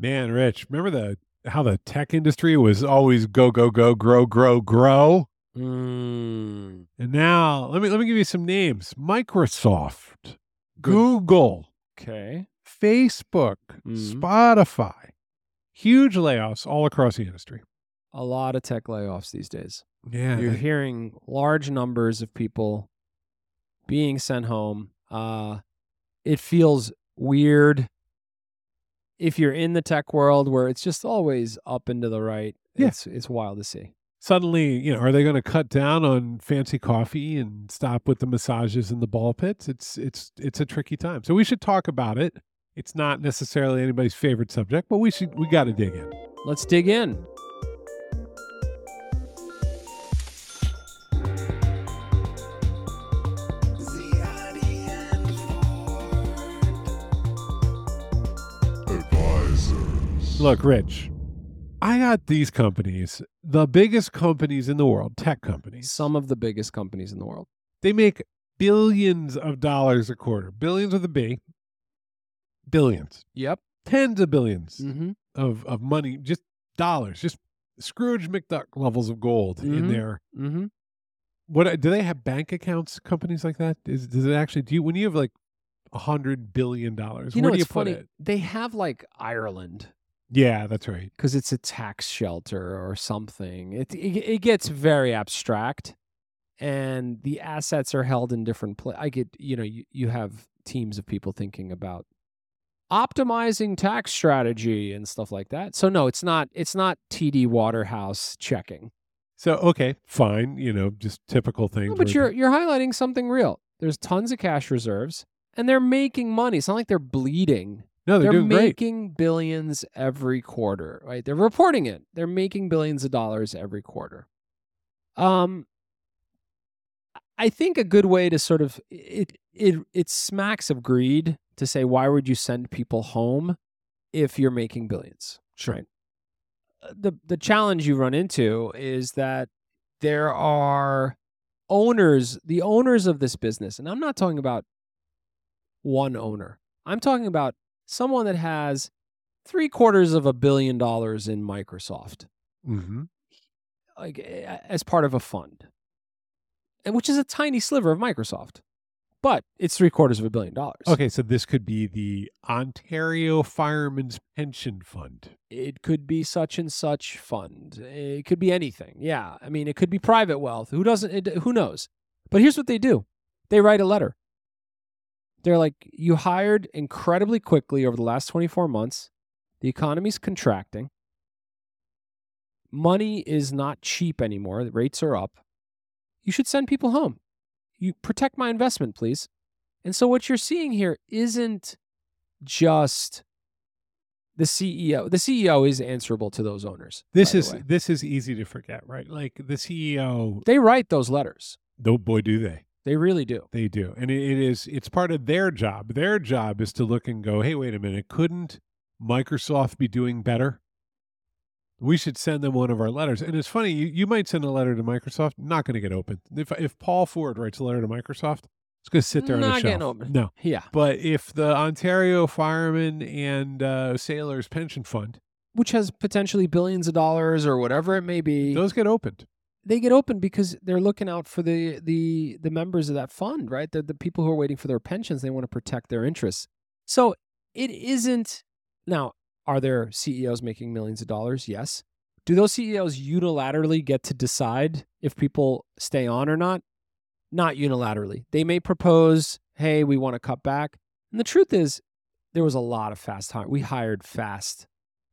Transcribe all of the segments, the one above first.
Man, Rich, remember the how the tech industry was always go go go grow grow grow, Mm, and now let me let me give you some names: Microsoft, Google, okay. Facebook, Mhm. Spotify. Huge layoffs all across the industry. A lot of tech layoffs these days. Yeah, You're hearing large numbers of people being sent home. Uh, it feels weird if you're in the tech world where it's just always up and to the right. Yeah. It's it's wild to see. suddenly, you know, are they going to cut down on fancy coffee and stop with the massages and the ball pits? It's it's it's a tricky time. So we should talk about it. It's not necessarily anybody's favorite subject, but we should we got to dig in. Let's dig in. Look, Rich, I got these companies, the biggest companies in the world, tech companies. Some of the biggest companies in the world. They make billions of dollars a quarter, billions with a B, billions, Yep. tens of 1000000000s Mm-hmm. of of money, just dollars, just Scrooge McDuck levels of gold in Mhm. there. Mm-hmm. What do they have bank accounts? Companies like that? Is does it actually? Do you when you have like a hundred billion dollars? You where know, do you put funny. it? They have like Ireland Yeah, that's right. because it's a tax shelter or something. It, it it gets very abstract, and the assets are held in different places. I get you know you you have teams of people thinking about optimizing tax strategy and stuff like that. So no, it's not it's not TD Waterhouse checking. So okay, fine. You know, just typical things. No, but you're they- you're highlighting something real. There's tons of cash reserves, and they're making money. It's not like they're bleeding. No, they're, they're doing great. making billions every quarter, right? They're reporting it. They're making billions of dollars every quarter. Um I think a good way to sort of it it it smacks of greed to say why would you send people home if you're making billions? Sure. Right. Uh, The the challenge you run into is that there are owners, the owners of this business, and I'm not talking about one owner. I'm talking about someone that has three quarters of a billion dollars in Microsoft, Mm-hmm. like eh, as part of a fund, and which is a tiny sliver of Microsoft, but it's three quarters of a billion dollars. Okay, so this could be the Ontario Firemen's Pension Fund. it could be such and such fund. It could be anything. Yeah, I mean, it could be private wealth. Who doesn't? It, who knows? But here's what they do: they write a letter. They're like, you hired incredibly quickly over the last 24 months. The economy's contracting. Money is not cheap anymore. The rates are up. You should send people home. You protect my investment, please. And so what you're seeing here isn't just the CEO. The CEO is answerable to those owners. This is this is easy to forget, right? Like the CEO. they write those letters. Oh boy, do they! They really do. They do, and it, is it's part of their job. Their job is to look and go, "Hey, wait a minute! Couldn't Microsoft be doing better? We should send them one of our letters." And it's funny, you, you might send a letter to Microsoft, not going to get opened. If if Paul Ford writes a letter to Microsoft, it's going to sit there on Not the getting shelf. opened. No, Yeah. but if the Ontario Firemen and uh, Sailors Pension Fund, Which has potentially billions of dollars or whatever it may be. those get opened. They get open because they're looking out for the the the members of that fund, right? They're the people who are waiting for their pensions. They want to protect their interests. So it isn't now. Are there CEOs making millions of dollars? Yes. Do those CEOs unilaterally get to decide if people stay on or not? Not unilaterally. They may propose, "Hey, we want to cut back." And the truth is, there was a lot of fast hire. We hired fast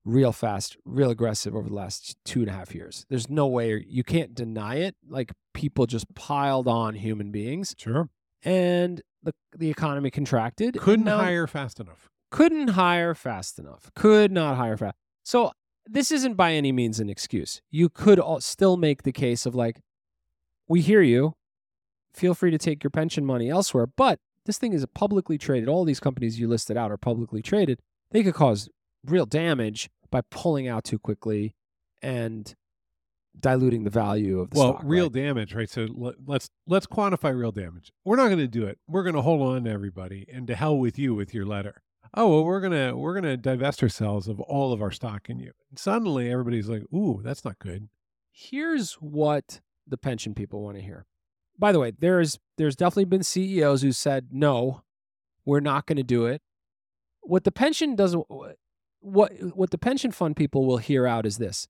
real fast, real aggressive over the last two and a half years. There's no way you can't deny it. Like people just piled on human beings, Sure, and the the economy contracted. couldn't now- hire fast enough. couldn't hire fast enough. Could not hire fast. So this isn't by any means an excuse. You could all still make the case of like, we hear you. Feel free to take your pension money elsewhere, but this thing is publicly traded. All these companies you listed out are publicly traded. They could cause real damage by pulling out too quickly and diluting the value of the well, stock. real right? damage, right? So let, let's let's quantify real damage. We're not going to do it. We're going to hold on to everybody, and to hell with you with your letter. oh well we're gonna we're gonna divest ourselves of all of our stock in you. And suddenly everybody's like, ooh, that's not good. Here's what the pension people want to hear. By the way, there's there's definitely been CEOs who said no, we're not going to do it. What the pension doesn't what what the pension fund people will hear out is this.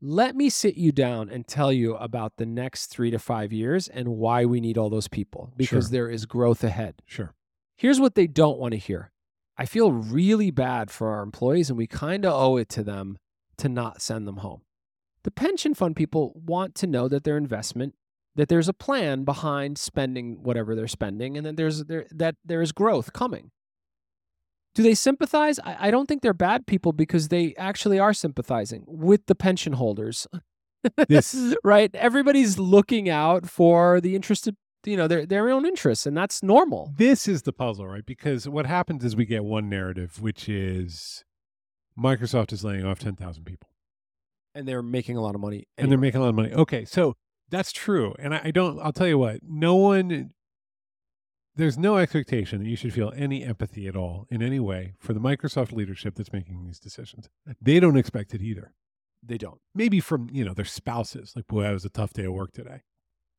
Let me sit you down and tell you about the next 3 to 5 years and why we need all those people because Sure. there is growth ahead. Sure. Here's what they don't want to hear. I feel really bad for our employees and we kind of owe it to them to not send them home. The pension fund people want to know that their investment that there's a plan behind spending whatever they're spending and that there's there, that there is growth coming. Do they sympathize? I, I don't think they're bad people because they actually are sympathizing with the pension holders. This right? Everybody's looking out for the interested, you know, their their own interests, and that's normal. this is the puzzle, right? Because what happens is we get one narrative, which is Microsoft is laying off ten thousand people. And they're making a lot of money. and they're making a lot of money. Okay, so that's true, and I, I don't. I'll tell you what. No one. There's no expectation that you should feel any empathy at all in any way for the Microsoft leadership that's making these decisions. They don't expect it either. they don't. Maybe from you know their spouses, like boy, that was a tough day of work today.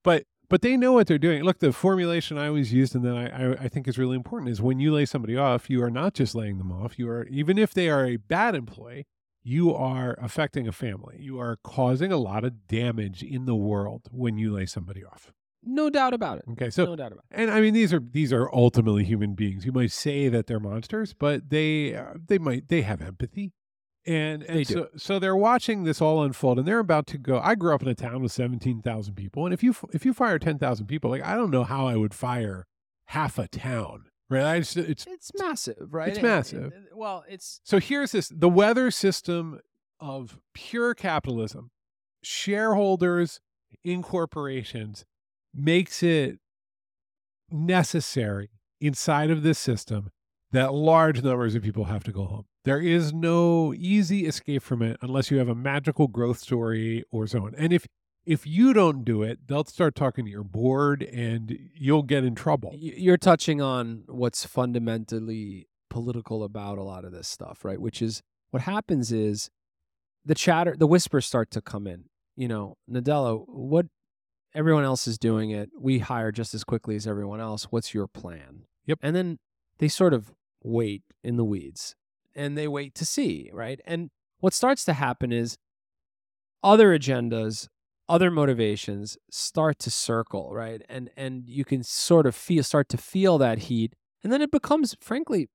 But but they know what they're doing. Look, the formulation I always used, and that I, I I think is really important, is when you lay somebody off, you are not just laying them off. You are even if they are a bad employee, you are affecting a family. You are causing a lot of damage in the world when you lay somebody off. No doubt about it. Okay, so no doubt about it. and I mean these are these are ultimately human beings. You might say that they're monsters, but they uh, they might they have empathy. And, and They do. so so they're watching this all unfold and they're about to go I grew up in a town with 17,000 people and if you if you fire 10,000 people like I don't know how I would fire half a town. Right? I just, it's It's massive, right? It's and- massive. and- well, it's So here's this the weather system of pure capitalism, shareholders in corporations makes it necessary inside of this system that large numbers of people have to go home. There is no easy escape from it unless you have a magical growth story or so on. And if if you don't do it, they'll start talking to your board and you'll get in trouble. you're touching on what's fundamentally political about a lot of this stuff, right? Which is what happens is the chatter, the whispers start to come in. You know, Nadella, what everyone else is doing it. We hire just as quickly as everyone else. What's your plan? Yep. And then they sort of wait in the weeds and they wait to see, right? And what starts to happen is other agendas other motivations start to circle right and and you can sort of feel start to feel that heat and then it becomes frankly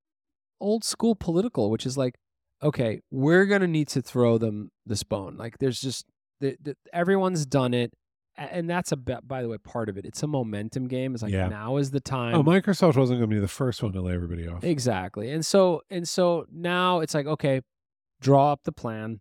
old school political which is like okay we're going to need to throw them this bone like there's just the, the, everyone's done it and that's a by the way part of it it's a momentum game it's like Yeah. now is the oh, time Oh, Microsoft wasn't going to be the first one to lay everybody off. Exactly. And so and so now it's like, okay, draw up the plan.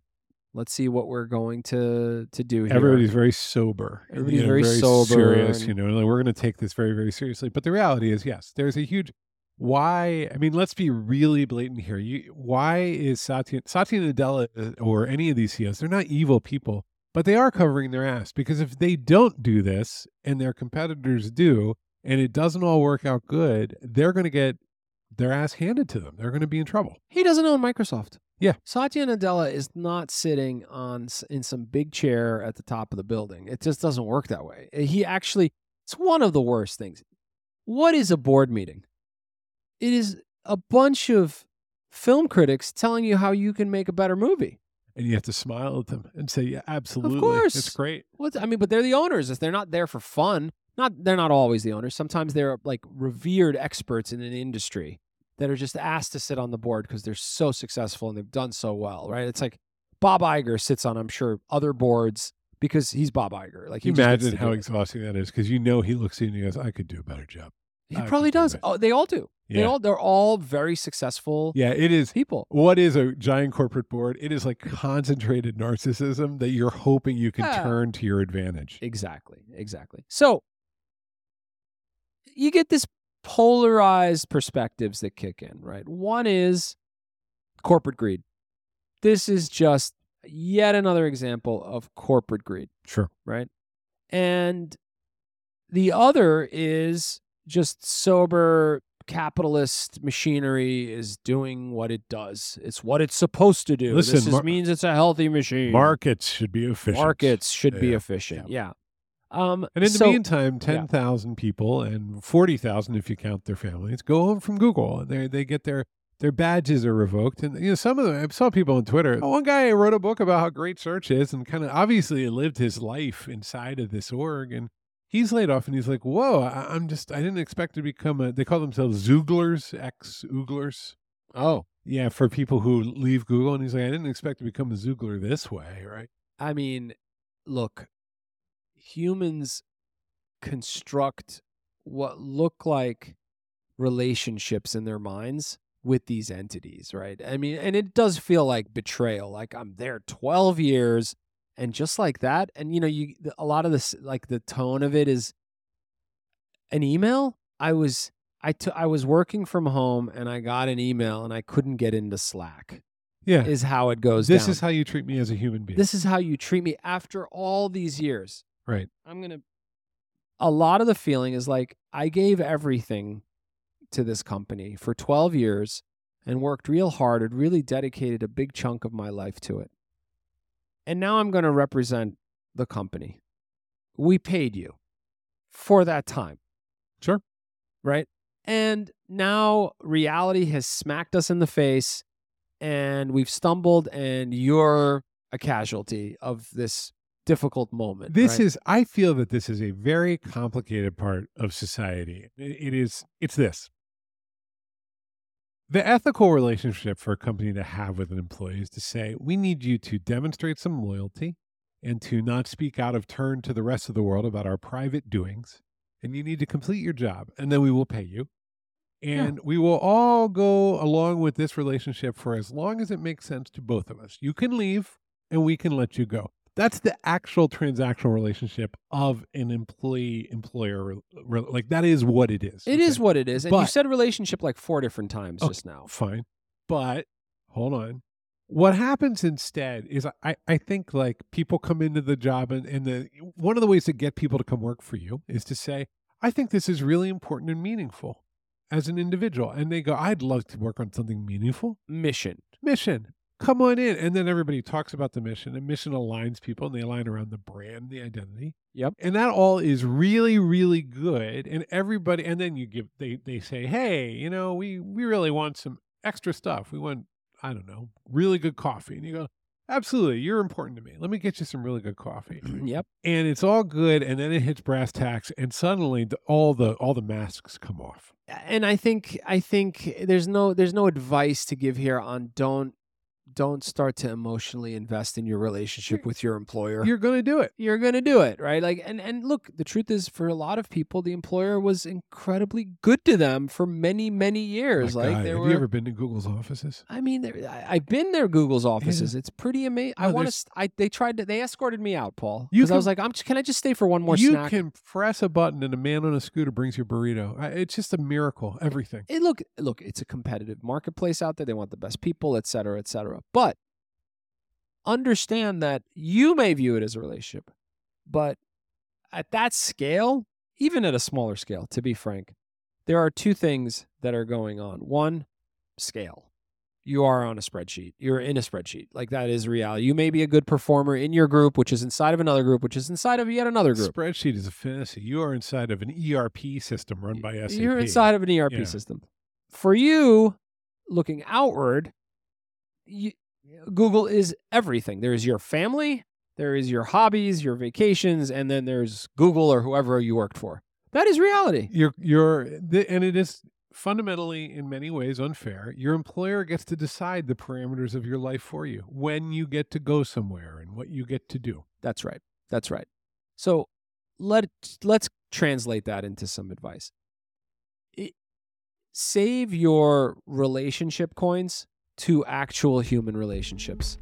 Let's see what we're going to to do here. Everybody's very sober. Everybody's you know, very sober serious. and- You know, like we're going to take this very, very seriously. But the reality is, yes, there's a huge. Why? I mean, let's be really blatant here. You, why is Satya Satya Nadella or any of these CEOs? They're not evil people, but they are covering their ass because if they don't do this and their competitors do, and it doesn't all work out good, they're going to get their ass handed to them. They're going to be in trouble. He doesn't own Microsoft. Yeah. Satya Nadella is not sitting on in some big chair at the top of the building. It just doesn't work that way. Uh, He actually it's one of the worst things. What is a board meeting? It is a bunch of film critics telling you how you can make a better movie. And you have to smile at them and say, "Yeah, absolutely, of course. it's great." What I mean, but they're the owners. They're not there for fun, not they're not always the owners. Sometimes they're like revered experts in an industry that are just asked to sit on the board because they're so successful and they've done so well, right? It's like Bob Iger sits on, I'm sure, other boards because he's Bob Iger. Like he imagine how exhausting that is because you know he looks at you and he goes, "I could do a better job." He I probably does. Oh, they all do. They all they're all very successful Yeah, it is. people. What is a giant corporate board? It is like concentrated narcissism that you're hoping you can Yeah. turn to your advantage. Exactly. Exactly. So you get this polarized perspectives that kick in, right? One is corporate greed. This is just yet another example of corporate greed, Sure. right? And the other is just sober capitalist machinery is doing what it does. It's what it's supposed to do. Listen, this is- mar- means it's a healthy machine. Markets should be efficient. Markets should be efficient. Yeah. Um, And in the so- meantime, ten thousand people and forty thousand, if you count their families, go home from Google, and they they get their their badges are revoked. And you know, some of them, I saw people on Twitter. One guy wrote a book about how great search is, and kind of obviously lived his life inside of this org, and he's laid off, and he's like, "Whoa, I, I'm just I didn't expect to become a." They call themselves Xooglers, ex Googlers. oh, Yeah, for people who leave Google, and he's like, I didn't expect to become a Xoogler this way, right? I mean, look, humans construct what look like relationships in their minds with these entities, right? I mean, and it does feel like betrayal. Like I'm there 12 years and just like that and you know, you a lot of this like the tone of it is an email. I was I took I was working from home and I got an email and I couldn't get into Slack. Yeah. Is how it goes This down. is how you treat me as a human being. this is how you treat me after all these years. right. I'm gonna. A lot of the feeling is like I gave everything to this company for 12 years and worked real hard and really dedicated a big chunk of my life to it. And now I'm going to represent the company. We paid you for that time. Sure. Right? And now reality has smacked us in the face and we've stumbled and you're a casualty of this difficult moment. This right? is I feel that this is a very complicated part of society. It- it is it's this. The ethical relationship for a company to have with an employee is to say, we need you to demonstrate some loyalty and to not speak out of turn to the rest of the world about our private doings. And you need to complete your job, and then we will pay you. And we will all go along with this relationship for as long as it makes sense to both of us. You can leave, and we can let you go. That's the actual transactional relationship of an employee employer. Like that is what it is. It is what it is. And you said relationship like four different times Okay. just now. fine. But hold on. What happens instead is I, I think like people come into the job and, and the one of the ways to get people to come work for you is to say, I think this is really important and meaningful as an individual. And they go, I'd love to work on something meaningful. Mission. Mission. Come on in. And then everybody talks about the mission and mission aligns people and they align around the brand, the identity. Yep. And that all is really, really good. And everybody and then you give they they say, Hey, you know, we we really want some extra stuff. We want, I don't know, really good coffee. And you go, Absolutely, you're important to me. Let me get you some really good coffee. Yep. and it's all good, and then it hits brass tacks, and suddenly the, all the all the masks come off. And I think I think there's no there's no advice to give here on don't don't start to emotionally invest in your relationship You're- with your employer. You're going to do it. You're going to do it, right? Like and and look, the truth is for a lot of people the employer was incredibly good to them for many many years. My like God, have were you ever been to Google's offices? I mean, there, I, I've been there. Google's offices. It's pretty amazing. I oh, want to. I they tried to. They escorted me out, Paul. Because I was like, I'm. just- Can I just stay for one more you snack? can press a button and a man on a scooter brings your burrito. I- It's just a miracle. Everything. It, look, look. It's a competitive marketplace out there. They want the best people, et cetera, et cetera. But understand that you may view it as a relationship, but at that scale, even at a smaller scale, to be frank, there are two things that are going on. One, scale. You are on a spreadsheet. You're in a spreadsheet. Like that is reality. You may be a good performer in your group, which is inside of another group, which is inside of yet another group. Spreadsheet is a fantasy. You are inside of an ERP system run by SAP. You're inside of an ERP Yeah. system. For you, looking outward, you, Google is everything. There is your family, there is your hobbies, your vacations, and then there's Google or whoever you worked for. That is reality. You're you're the, and it is fundamentally in many ways unfair. Your employer gets to decide the parameters of your life for you, when you get to go somewhere and what you get to do. That's right. That's right. So let let's translate that into some advice. It, save your relationship coins to actual human relationships.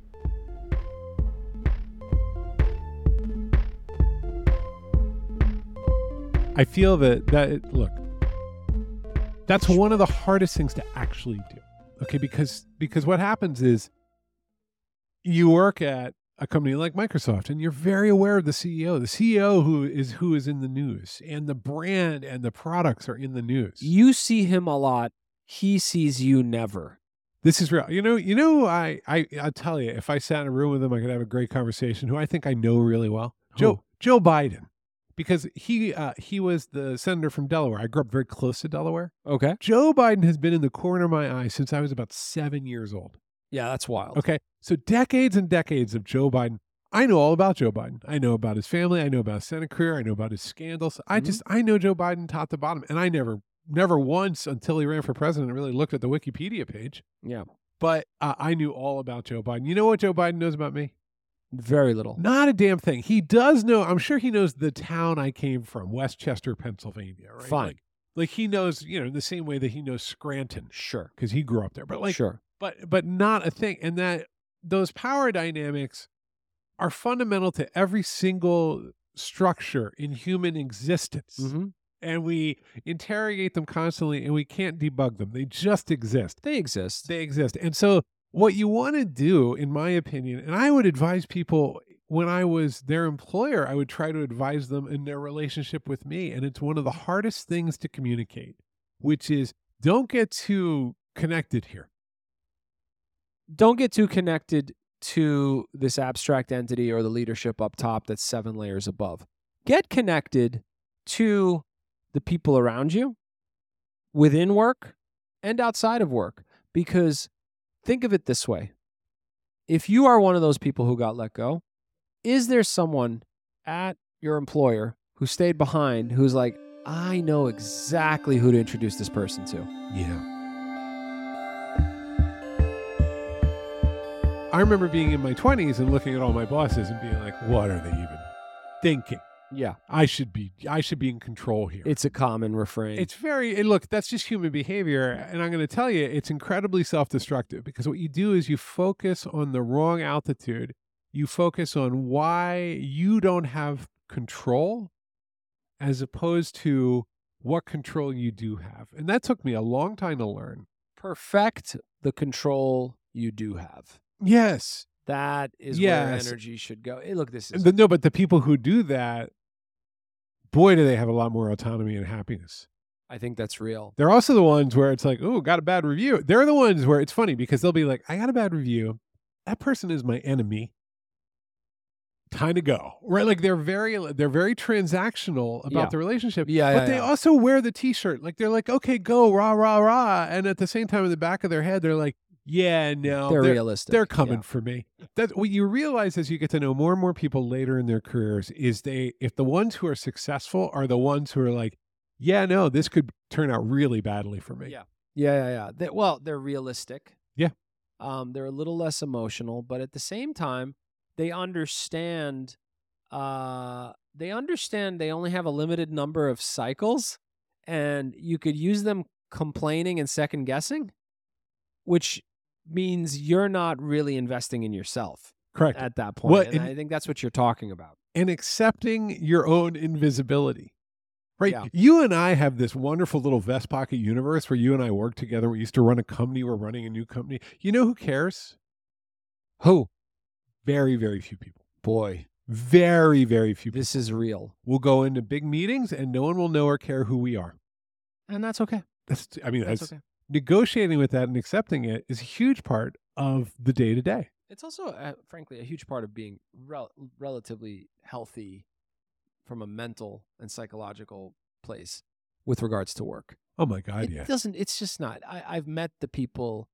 I feel that that look, that's one of the hardest things to actually do. Okay, because because what happens is you work at a company like Microsoft and you're very aware of the CEO, the CEO who is who is in the news and the brand and the products are in the news. You see him a lot. He sees you never. This is real. You know, you know, I, I, I tell you, if I sat in a room with him, I could have a great conversation. Who I think I know really well, Joe, Who? Joe Biden, because he, uh, he was the senator from Delaware. I grew up very close to Delaware. Okay. Joe Biden has been in the corner of my eye since I was about seven years old. Yeah, that's wild. Okay, so decades and decades of Joe Biden. I know all about Joe Biden. I know about his family. I know about his Senate career. I know about his scandals. I Mhm. just I know Joe Biden top to bottom, and I never, never once until he ran for president really looked at the Wikipedia page. Yeah. But uh, I knew all about Joe Biden. You know what Joe Biden knows about me? Very little. Not a damn thing. He does know. I'm sure he knows the town I came from, West Chester, Pennsylvania. Right? Fine. Like, like he knows, you know, the same way that he knows Scranton Sure. because he grew up there. But like, sure. but but not a thing. And that those power dynamics are fundamental to every single structure in human existence. hmm And we interrogate them constantly and we can't debug them. They just exist. They exist. They exist. And so what you want to do, in my opinion, and I would advise people when I was their employer, I would try to advise them in their relationship with me. And it's one of the hardest things to communicate, which is don't get too connected here. Don't get too connected to this abstract entity or the leadership up top that's seven layers above. Get connected to the people around you within work and outside of work. Because think of it this way if you are one of those people who got let go, is there someone at your employer who stayed behind who's like, I know exactly who to introduce this person to? Yeah. I remember being in my 20s and looking at all my bosses and being like, what are they even thinking? Yeah. I should be I should be in control here. It's a common refrain. It's very and look, that's just human behavior and I'm going to tell you it's incredibly self-destructive because what you do is you focus on the wrong altitude. You focus on why you don't have control as opposed to what control you do have. And that took me a long time to learn. perfect the control you do have. Yes. That is Yes. where energy should go. Hey, look, this is no, but the people who do that, boy, do they have a lot more autonomy and happiness. I think that's real. They're also the ones where it's like, oh, got a bad review. They're the ones where it's funny because they'll be like, I got a bad review. That person is my enemy. Time to go. Right? Like they're very they're very transactional about Yeah. the relationship. Yeah, But yeah, they yeah. also wear the t-shirt. Like they're like, okay, go, rah, rah, rah. And at the same time in the back of their head, they're like, yeah, no. they're, they're, realistic. they're coming Yeah. for me. That's what you realize as you get to know more and more people later in their careers is they if the ones who are successful are the ones who are like, yeah, no, this could turn out really badly for me. Yeah. Yeah, yeah, yeah. They, well, they're realistic. Yeah. Um, they're a little less emotional, but at the same time, they understand. Uh, they understand they only have a limited number of cycles, and you could use them complaining and second guessing, which means you're not really investing in yourself Correct. at that point. Well, and and- I think that's what you're talking about. and accepting your own invisibility. Right. Yeah. You and I have this wonderful little vest pocket universe where you and I work together. We used to run a company. We're running a new company. You know who cares? Who? Very, very few people. Boy, Very, very few people. this is real, We'll go into big meetings and no one will know or care who we are. and that's okay. That's, I mean, That's that's, okay. Negotiating with that and accepting it is a huge part of the day to day. It's also, uh, frankly, a huge part of being rel- relatively healthy from a mental and psychological place with regards to work. Oh my God. it yeah. doesn't. It's just not. I, I've met the people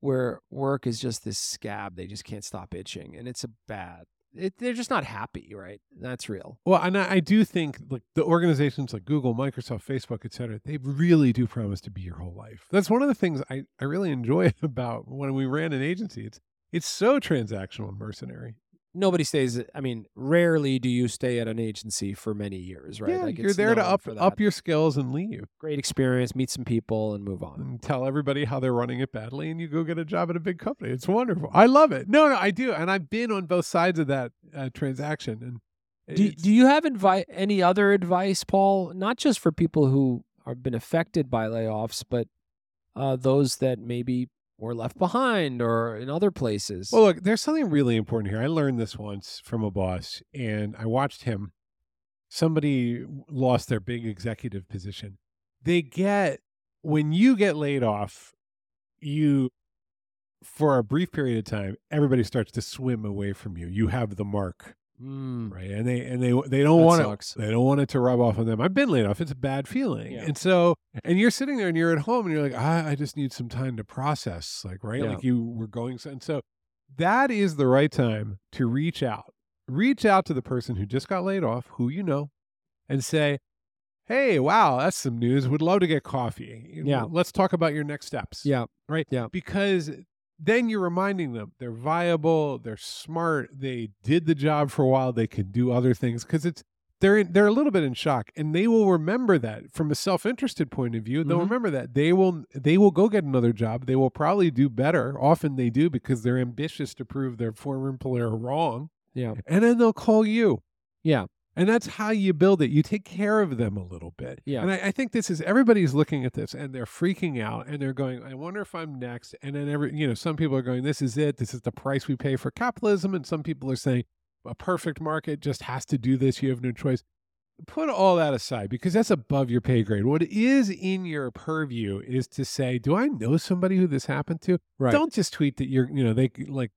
where work is just this scab. They just can't stop itching, and it's a bad. It, they're just not happy, right? That's real. Well, and I, I do think like the organizations like Google, Microsoft, Facebook, et cetera, they really do promise to be your whole life. That's one of the things I, I really enjoy about when we ran an agency. It's it's so transactional and mercenary. Nobody stays. I mean, rarely do you stay at an agency for many years, right? Yeah, like you're there to up up your skills and leave great experience, meet some people, and move on. and tell everybody how they're running it badly, and you go get a job at a big company. It's wonderful. I love it. No, no, I do, and I've been on both sides of that uh, transaction. And Do, do you have advice? Any other advice, Paul? Not just for people who have been affected by layoffs, but uh, those that maybe or left behind or in other places. Well, look, there's something really important here. I learned this once from a boss, and I watched him. Somebody lost their big executive position. They get, when you get laid off, you, for a brief period of time, everybody starts to swim away from you. You have the mark, Mm, right? And they, and they, they don't that want sucks. it. They don't want it to rub off on them. I've been laid off. It's a bad feeling. Yeah. And so, and you're sitting there and you're at home and you're like, I, I just need some time to process, like, right? Yeah. Like you were going. And so that is the right time to reach out. Reach out to the person who just got laid off, who you know, and say, Hey, wow, that's some news. Would love to get coffee. Yeah. Let's talk about your next steps. Yeah. Right. Yeah. Because then you're reminding them they're viable, they're smart, they did the job for a while, they can do other things because it's they're in, they're a little bit in shock and they will remember that from a self-interested point of view they'll Mhm. remember that they will they will go get another job they will probably do better often they do because they're ambitious to prove their former employer wrong Yeah. and then they'll call you Yeah. And that's how you build it. You take care of them a little bit. Yeah. And I, I think this is everybody's looking at this and they're freaking out and they're going, I wonder if I'm next. And then every, you know, some people are going, this is it. This is the price we pay for capitalism. And some people are saying, a perfect market just has to do this. You have no choice. Put all that aside because that's above your pay grade. What is in your purview is to say, do I know somebody who this happened to? Right. Don't just tweet that you're, you know, they like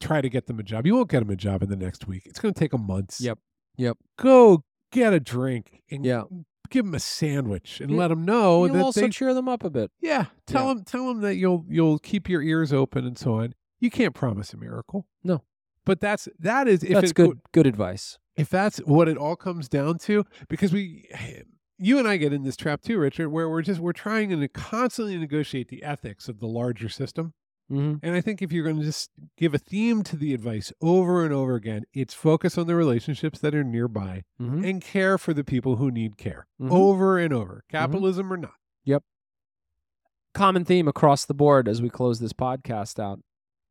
try to get them a job. You won't get them a job in the next week. It's going to take them months. Yep. Yep. Go get a drink and Yeah. give them a sandwich and You- let them know You'll that also they, cheer them up a bit. yeah, tell Yeah. them tell them that you'll you'll keep your ears open and so on. You can't promise a miracle. No. But that's that is if That's it, good. Good advice. if that's what it all comes down to because we you and I get in this trap too Richard where we're just we're trying to constantly negotiate the ethics of the larger system Mm-hmm. and I think if you're going to just give a theme to the advice over and over again it's focus on the relationships that are nearby Mm-hmm. and care for the people who need care Mhm. over and over capitalism or not Yep. Common theme across the board as we close this podcast out.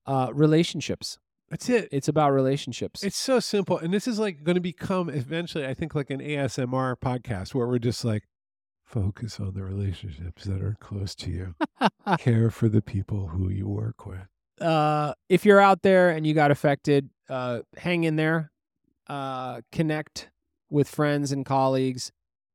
Uh, relationships. that's it It's about relationships. It's so simple. And this is like going to become eventually, I think, like an ASMR podcast where we're just like, focus on the relationships that are close to you, care for the people who you work with. uh, if you're out there and you got affected, uh, hang in there. Uh, connect with friends and colleagues.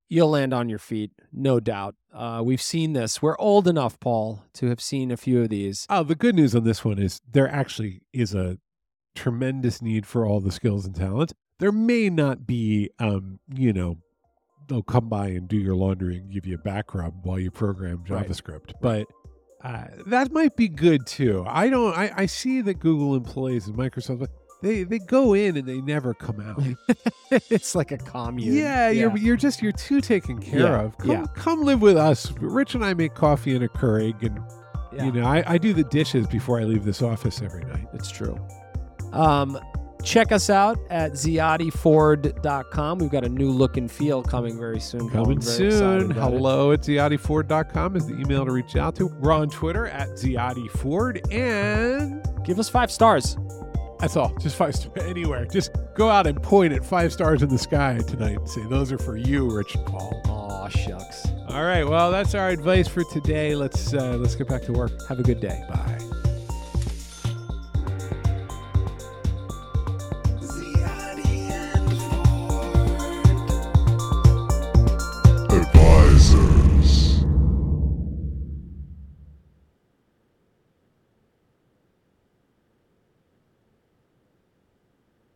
You'll land on your feet, no doubt. Uh, we've seen this. We're old enough, Paul, to have seen a few of these. Oh, the good news on this one is there actually is a tremendous need for all the skills and talent. There may not be, um, you know, they'll come by and do your laundry and give you a back rub while you program Right. JavaScript, but uh, that might be good too. I don't. I, I see that Google employees and Microsoft they they go in and they never come out. it's like a commune. Yeah, you're you're just you're too taken care Yeah, of. Come, yeah. come live with us. Rich and I make coffee in a Keurig, and Yeah. you know I, I do the dishes before I leave this office every night. It's true. Um, check us out at ziadeford.com. We've got a new look and feel coming very soon. Coming very soon. about it. Hello at ziadeford.com is the email to reach out to. We're on Twitter at ziadeford, and Give us five stars. that's all. Just five stars anywhere. Just go out and point at five stars in the sky tonight and say those are for you, Rich and Paul. Aw, shucks. All right. Well, that's our advice for today. Let's uh, let's get back to work. Have a good day. Bye.